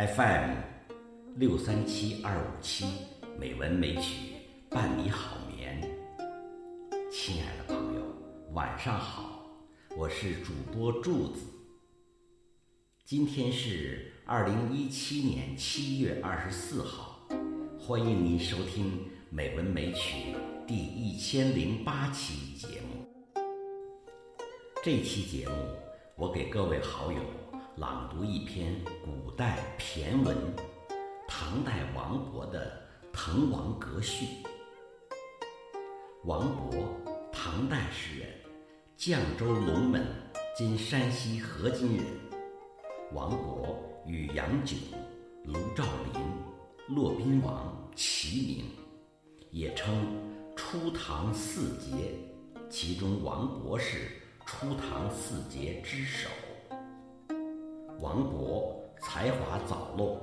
FM 六三七二五七美文美曲伴你好眠。亲爱的朋友，晚上好，我是主播柱子。今天是二零一七年七月二十四号，欢迎您收听美文美曲第一千零八期节目。这期节目，我给各位好友。朗读一篇古代骈文，唐代王勃的《滕王阁序》。王勃，唐代诗人，绛州龙门（今山西河津）人。王勃与杨炯、卢照邻、骆宾王齐名，也称初唐四杰，其中王勃是初唐四杰之首。王勃才华早露，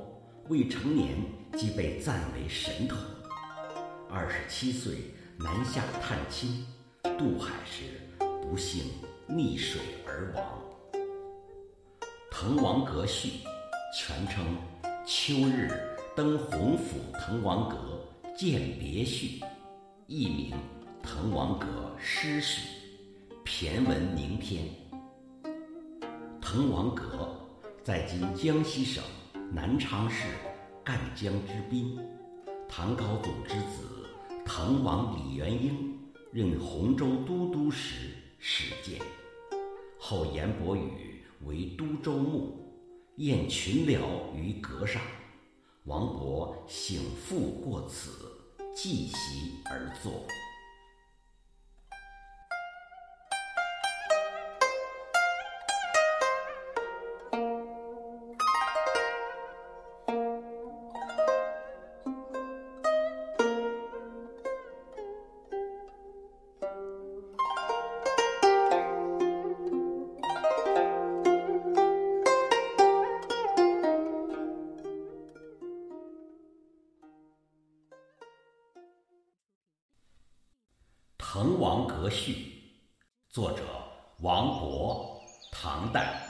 未成年即被赞为神童。二十七岁南下探亲，渡海时不幸溺水而亡。《滕王阁序》全称《秋日登洪府滕王阁饯别序》，译名《滕王阁诗序》，骈文名篇。滕王阁。在今江西省南昌市赣江之滨，唐高祖之子滕王李元婴任洪州都督时始建，后颜伯羽为都州牧，宴群僚于阁上，王勃醒复过此，继席而坐。《滕王阁序》，作者王勃，唐代。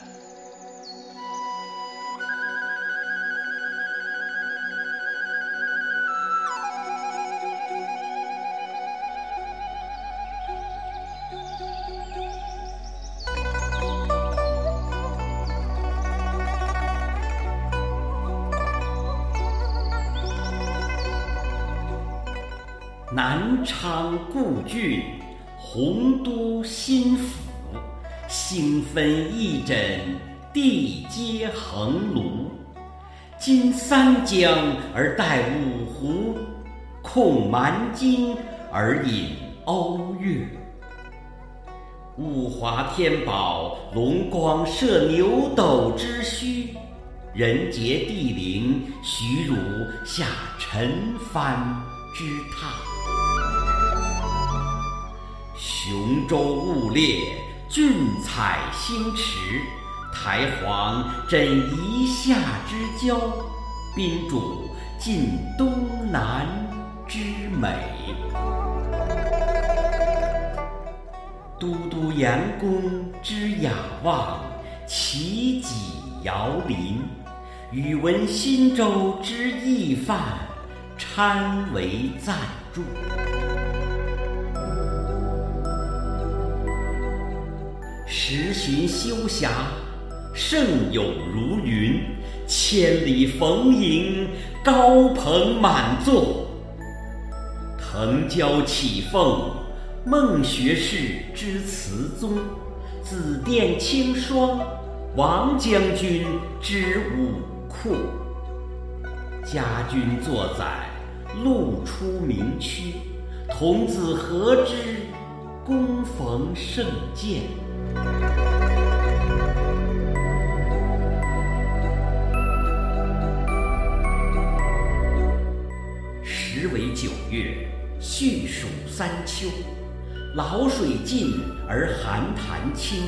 南昌故郡，洪都新府，星分翼轸，地接衡庐。襟三江而带五湖，控蛮荆而引瓯越。物华天宝，龙光射牛斗之墟；人杰地灵，徐汝下陈蕃之榻。雄州雾列，俊采星驰；台隍枕夷夏之交，宾主尽东南之美。都督阎公之雅望，齐己遥临；宇文新州之懿范，参为赞助。十旬修霞，胜友如云；千里逢迎，高朋满座。腾蛟起凤，孟学士之词宗；紫殿青霜，王将军之武库。家君作宰，路出名区；童子何知，躬逢胜饯。时为九月，序属三秋。潦水尽而寒潭清，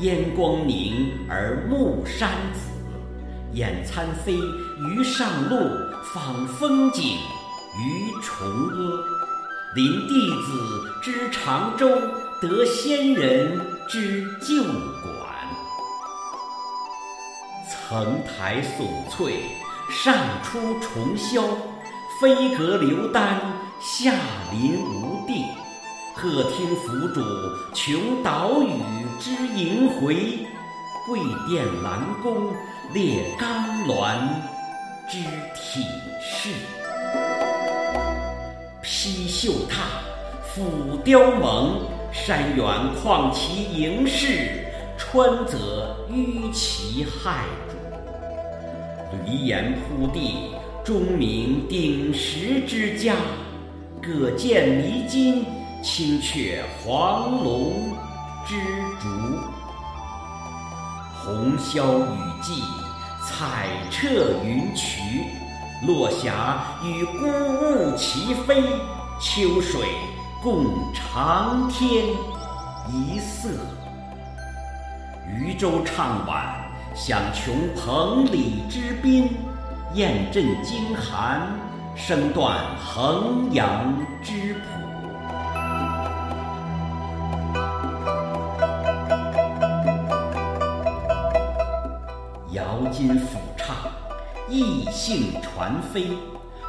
烟光凝而暮山紫。俨参飞于上路，访风景于崇阿。临弟子之长洲，得仙人之旧馆。层台耸翠，上出重霄，飞阁流丹，下临无地。鹤听凫渚穷岛屿之萦回，桂殿兰宫列冈峦之体势。披绣闼，俯雕甍，山远旷其盈视，川泽纡其骇瞩。闾阎扑地，钟鸣鼎食之家，葛见弥津，青雀黄龙之逐。红消雨霁，彩彻云衢，落霞与孤鹜齐飞，秋水共长天一色。渔舟唱晚，响穷彭蠡之滨，雁阵惊寒，声断衡阳之浦。摇金抚唱，逸兴传飞，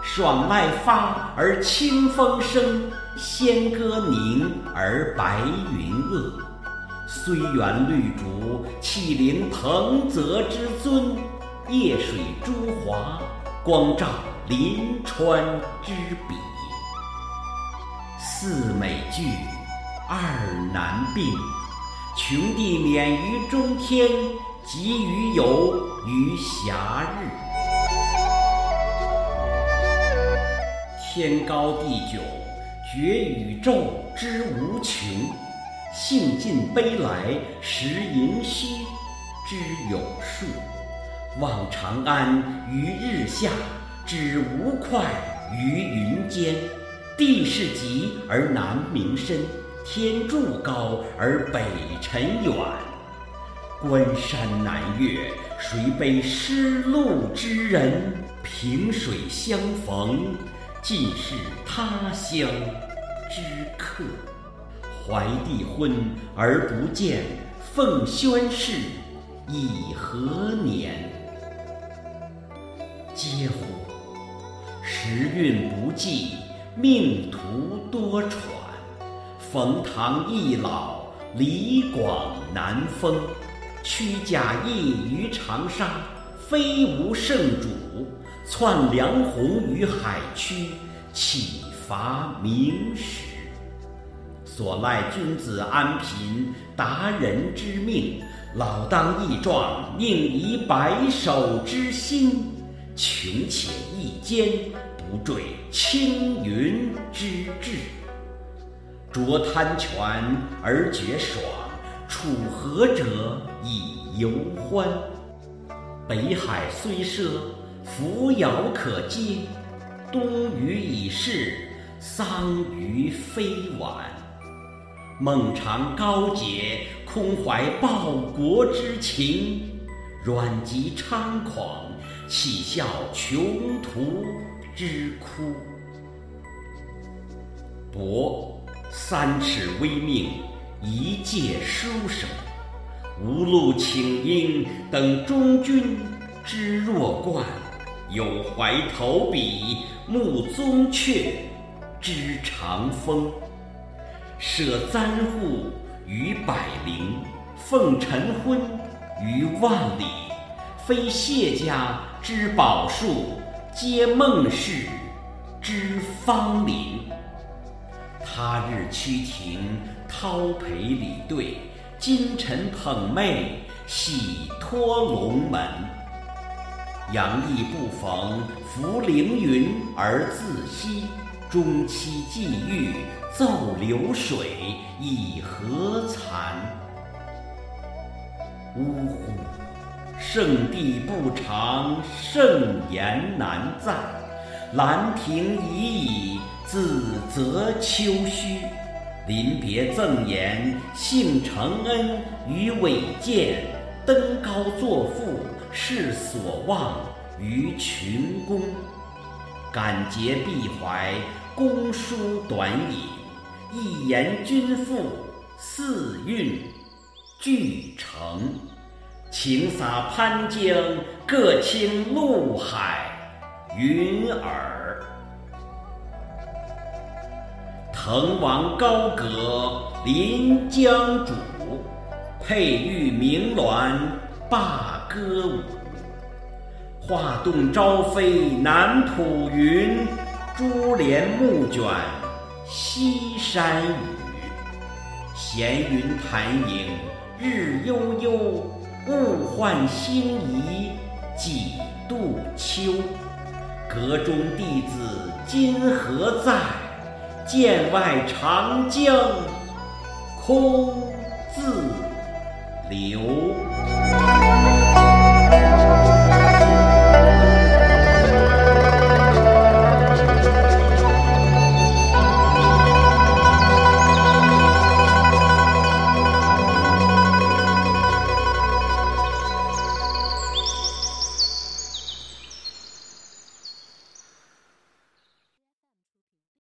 爽籁发而清风生，仙歌凝而白云遏。虽园绿竹，岂凌彭泽之尊？夜水诸华，光照临川之笔。四美具，二难并，穷地免于中天，集于游于暇日。天高地久，觉宇宙之无穷；兴尽悲来，识盈虚之有数。望长安于日下，知吴会于云间。地势极而南溟深，天柱高而北辰远。关山难越，谁悲失路之人？萍水相逢，尽是他乡之客。怀帝昏而不见，奉宣室以何年？嗟乎！时运不济，命途多舛。冯唐易老，李广难封。屈贾谊于长沙，非无圣主；窜梁鸿于海曲，岂乏明史？所赖君子安贫，达人之命。老当益壮，宁移白首之心。穷且益坚，不坠青云之志。濯贪泉而觉爽，处涸者以犹欢。北海虽赊，扶摇可接；东隅已逝，桑榆非晚。孟尝高洁，空怀报国之情；阮籍猖狂，岂效穷途之哭？伯三尺微命，一介书生，无路请缨，等终军之弱冠；有怀投笔，慕宗悫之长风。舍簪笏于百龄，奉晨昏于万里。非谢家之宝树，皆孟氏之芳邻。他日趋庭，叨陪礼对；今晨捧袂，喜托龙门。杨意不逢，扶凌云而自惜；中期寄遇，奏流水以何惭？呜呼！圣地不长，圣言难在。兰亭已矣，自择丘墟。临别赠言，幸承恩于伟饯；登高作赋，是所望于群公。感竭必怀，公书短引；一言均赋，四韵俱成。请洒潘江，各倾陆海。云尔。滕王高阁临江渚，佩玉鸣鸾罢歌舞。画栋朝飞南浦云，珠帘暮卷西山雨。闲云潭影日悠悠，物换星移几度秋。阁中弟子今何在？剑外长江空自流。